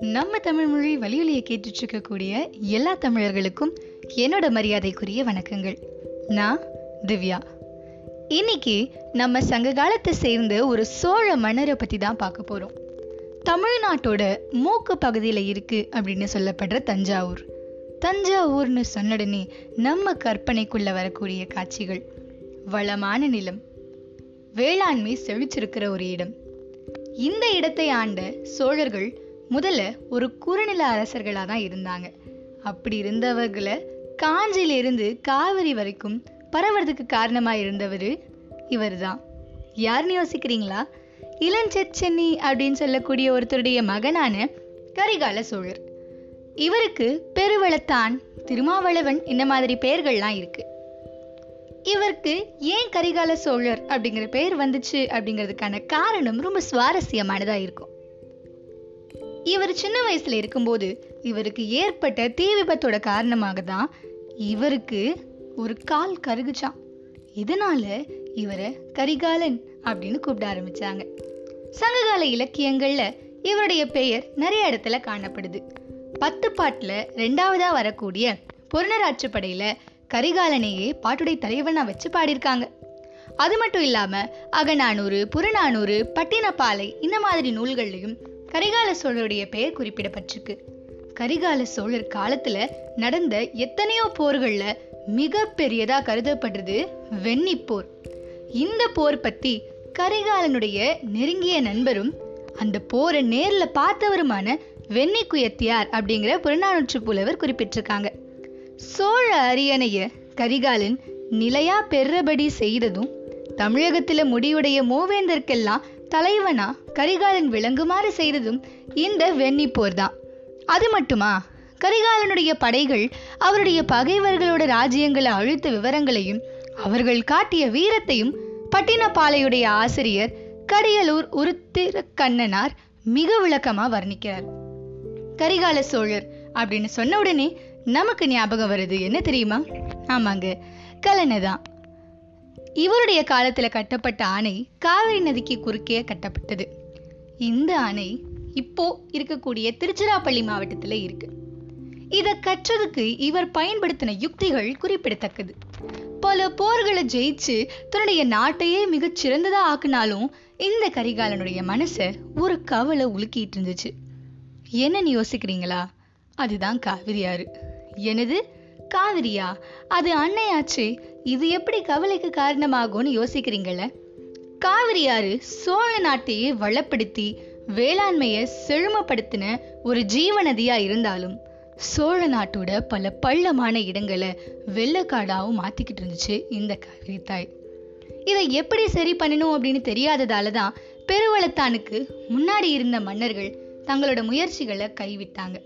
நம்ம தமிழ் மொழி வலியுலியை கேட்டுட்டு இருக்கக்கூடிய எல்லா தமிழர்களுக்கும் என்னோட மரியாதைக்குரிய வணக்கங்கள். நான் திவ்யா. இன்னைக்கு நம்ம சங்க காலத்தை சேர்ந்த ஒரு சோழ மன்னரை பத்தி தான் பார்க்க போறோம். தமிழ்நாட்டோட மூக்கு பகுதியில் இருக்கு அப்படின்னு சொல்லப்படுற தஞ்சாவூர். தஞ்சாவூர்னு சொன்னடனே நம்ம கற்பனைக்குள்ள வரக்கூடிய காட்சிகள். வளமான நிலம் வேளாண்மை செழிச்சிருக்கிற ஒரு இடம். இந்த இடத்தை ஆண்ட சோழர்கள் முதல்ல ஒரு குறுநில அரசர்களாக தான் இருந்தாங்க. அப்படி இருந்தவர்களை காஞ்சியிலிருந்து காவிரி வரைக்கும் பரவறதுக்கு காரணமாக இருந்தவர் இவர் தான் யாருன்னு யோசிக்கிறீங்களா? இளஞ்செச்சென்னி அப்படின்னு சொல்லக்கூடிய ஒருத்தருடைய மகனான கரிகால சோழர். இவருக்கு பெருவளத்தான் திருமாவளவன் இந்த மாதிரி பெயர்கள்லாம் இருக்கு. இவருக்கு ஏன் கரிகால சோழர் அப்படிங்கிற பெயர் வந்துச்சு அப்படிங்கிறதுக்கான காரணம் ரொம்ப சுவாரஸ்யமானதாக இருக்கும். இவர் சின்ன வயசுல இருக்கும்போது இவருக்கு ஏற்பட்ட தீ விபத்தோட காரணமாக தான் இவருக்கு ஒரு கால் கருகுச்சான். இதனால இவரை கரிகாலன் அப்படின்னு கூப்பிட ஆரம்பிச்சாங்க. சங்ககால இலக்கியங்கள்ல இவருடைய பெயர் நிறைய இடத்துல காணப்படுது. பத்து பாட்டுல ரெண்டாவதா வரக்கூடிய பொருணராற்றுப்படையில கரிகாலனையே பாட்டுடை தலைவனா வச்சு பாடியிருக்காங்க. அது மட்டும் இல்லாம அகநானூறு புறநானூறு பட்டினப்பாலை இந்த மாதிரி நூல்கள்லையும் கரிகால சோழருடைய பெயர் குறிப்பிடப்பட்டிருக்கு. கரிகால சோழர் காலத்துல நடந்த எத்தனையோ போர்கள்ல மிக பெரியதா கருதப்படுறது வெண்ணி போர். இந்த போர் பத்தி கரிகாலனுடைய நெருங்கிய நண்பரும் அந்த போரை நேர்ல பார்த்தவருமான வெண்ணி குயத்தியார் அப்படிங்கிற புறநானூற்று புலவர் குறிப்பிட்டிருக்காங்க. சோழ அரியணைய கரிகாலன் நிலையா பெறபடி செய்ததும் தமிழகத்துல முடிவுடைய மூவேந்தர்க்கெல்லாம் தலைவனா கரிகாலன் விளங்குமாறு செய்ததும் இந்த வெண்ணி போர் தான் அது மட்டுமா? கரிகாலனுடைய படைகள் அவருடைய பகைவர்களோட ராஜ்யங்களை அழித்த விவரங்களையும் அவர்கள் காட்டிய வீரத்தையும் பட்டினப்பாலையுடைய ஆசிரியர் கடியலூர் உருத்திர கண்ணனார் மிக விளக்கமா வர்ணிக்கிறார். கரிகால சோழர் அப்படின்னு சொன்ன உடனே நமக்கு ஞாபகம் வருது. என்ன தெரியுமா? ஆமாங்க. கல்லணை தான். இவருடைய காலத்துல கட்டப்பட்ட அணை காவிரி நதிக்கு குறுக்கே கட்டப்பட்டது. இந்த அணை இப்போ இருக்கக்கூடிய திருச்சிராப்பள்ளி மாவட்டத்துல இருக்கு. இத கற்றதுக்கு இவர் பயன்படுத்தின யுக்திகள் குறிப்பிடத்தக்கது. பல போர்களை ஜெயிச்சு தன்னுடைய நாட்டையே மிகச் சிறந்ததா ஆக்குனாலும் இந்த கரிகாலனுடைய மனச ஒரு கவலை உலுக்கிட்டு இருந்துச்சு. என்னன்னு யோசிக்கிறீங்களா? அதுதான் காவிரியாறு. எனது காவிரியா அது அன்னையாச்சு இது எப்படி கவலைக்கு காரணமாகும்னு யோசிக்கிறீங்கள? காவிரியாறு சோழ நாட்டையே வளப்படுத்தி வேளாண்மையை செழுமப்படுத்தின ஒரு ஜீவநதியா இருந்தாலும் சோழ நாட்டோட பல பள்ளமான இடங்களை வெள்ளக்காடாவும் மாத்திக்கிட்டு இருந்துச்சு இந்த காவிரி தாய் இதை எப்படி சரி பண்ணணும் அப்படின்னு தெரியாததால தான் பெருவளத்தானுக்கு முன்னாடி இருந்த மன்னர்கள் தங்களோட முயற்சிகளை கைவிட்டாங்க.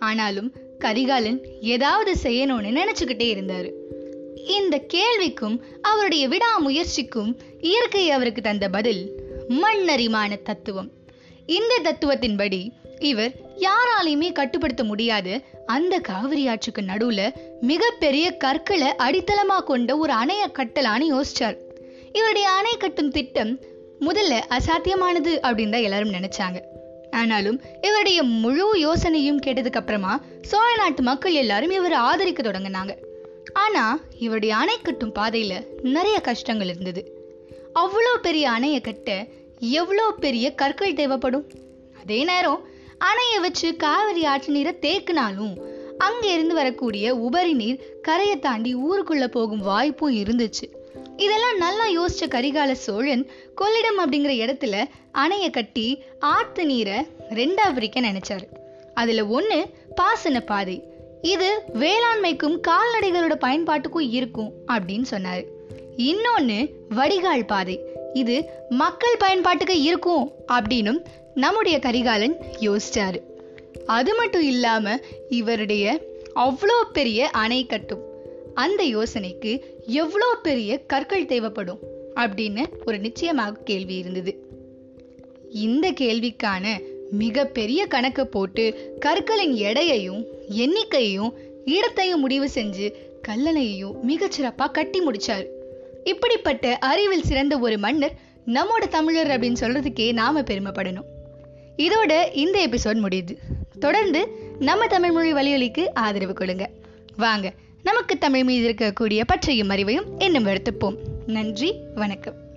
ஆனாலும் கரிகாலன் ஏதாவது செய்யணும்னு நினைச்சுக்கிட்டே இருந்தாரு. இந்த கேள்விக்கும் அவருடைய விடாமுயற்சிக்கும் இயற்கை அவருக்கு தந்த பதில் மண்ணறிமான தத்துவம். இந்த தத்துவத்தின்படி இவர் யாராலையுமே கட்டுப்படுத்த முடியாத அந்த காவிரி ஆற்றுக்கு நடுவுல மிகப்பெரிய கற்களை அடித்தளமா கொண்ட ஒரு அணைய கட்டலான்னு யோசிச்சார். இவருடைய அணை கட்டும் திட்டம் முதல்ல அசாத்தியமானது அப்படின்னு தான் எல்லாரும் நினைச்சாங்க. ஆனாலும் இவருடைய முழு யோசனையும் கேட்டதுக்கு அப்புறமா சோழ நாட்டு மக்கள் எல்லாரும் இவரை ஆதரிக்க தொடங்கினாங்க. ஆனா இவருடைய அணை கட்டும் பாதையில நிறைய கஷ்டங்கள் இருந்தது. அவ்வளோ பெரிய அணையை கட்ட எவ்வளோ பெரிய கற்கள் தேவைப்படும்? அதே நேரம் அணையை வச்சு காவிரி ஆற்று நீரை தேக்குனாலும் அங்கே இருந்து வரக்கூடிய உபரி நீர் கரையை தாண்டி ஊருக்குள்ள போகும் வாய்ப்பும் இருந்துச்சு. இதெல்லாம் நல்லா யோசிச்ச கரிகால சோழன் கொள்ளிடம் அப்படிங்கிற இடத்துல அணையை கட்டி ஆத்து நீரை ரெண்டா பிரிக்க நினைச்சாரு. அதுல ஒண்ணு பாசன பாதை. இது வேளாண்மைக்கும் கால்நடைகளோட பயன்பாட்டுக்கும் இருக்கும் அப்படின்னு சொன்னாரு. இன்னொன்னு வடிகால் பாதை. இது மக்கள் பயன்பாட்டுக்கு இருக்கும் அப்படின்னும் நம்முடைய கரிகாலன் யோசிச்சாரு. அது மட்டும் இல்லாம இவருடைய அவ்வளோ பெரிய அணை கட்டும். அந்த யோசனைக்கு எவ்வளோ பெரிய கற்கள் தேவைப்படும் அப்படின்னு ஒரு நிச்சயமாக கேள்வி இருந்தது. இந்த கேள்விக்கான மிகப்பெரிய கணக்கை போட்டு கற்களின் எடையையும் எண்ணிக்கையையும் இடத்தையும் முடிவு செஞ்சு கல்லணையையும் மிகச்சிறப்பாக கட்டி முடிச்சாரு. இப்படிப்பட்ட அறிவில் சிறந்த ஒரு மன்னர் நம்மோட தமிழர் அப்படின்னு சொல்றதுக்கே நாம பெருமைப்படணும். இதோட இந்த எபிசோட் முடியுது. தொடர்ந்து நம்ம தமிழ்மொழி வலியொலிக்கு ஆதரவு கொடுங்க. வாங்க நமக்கு தமிழ் மீது இருக்கக்கூடிய பற்றையும் அறிவையும் இன்னும் எடுத்துப்போம். நன்றி வணக்கம்.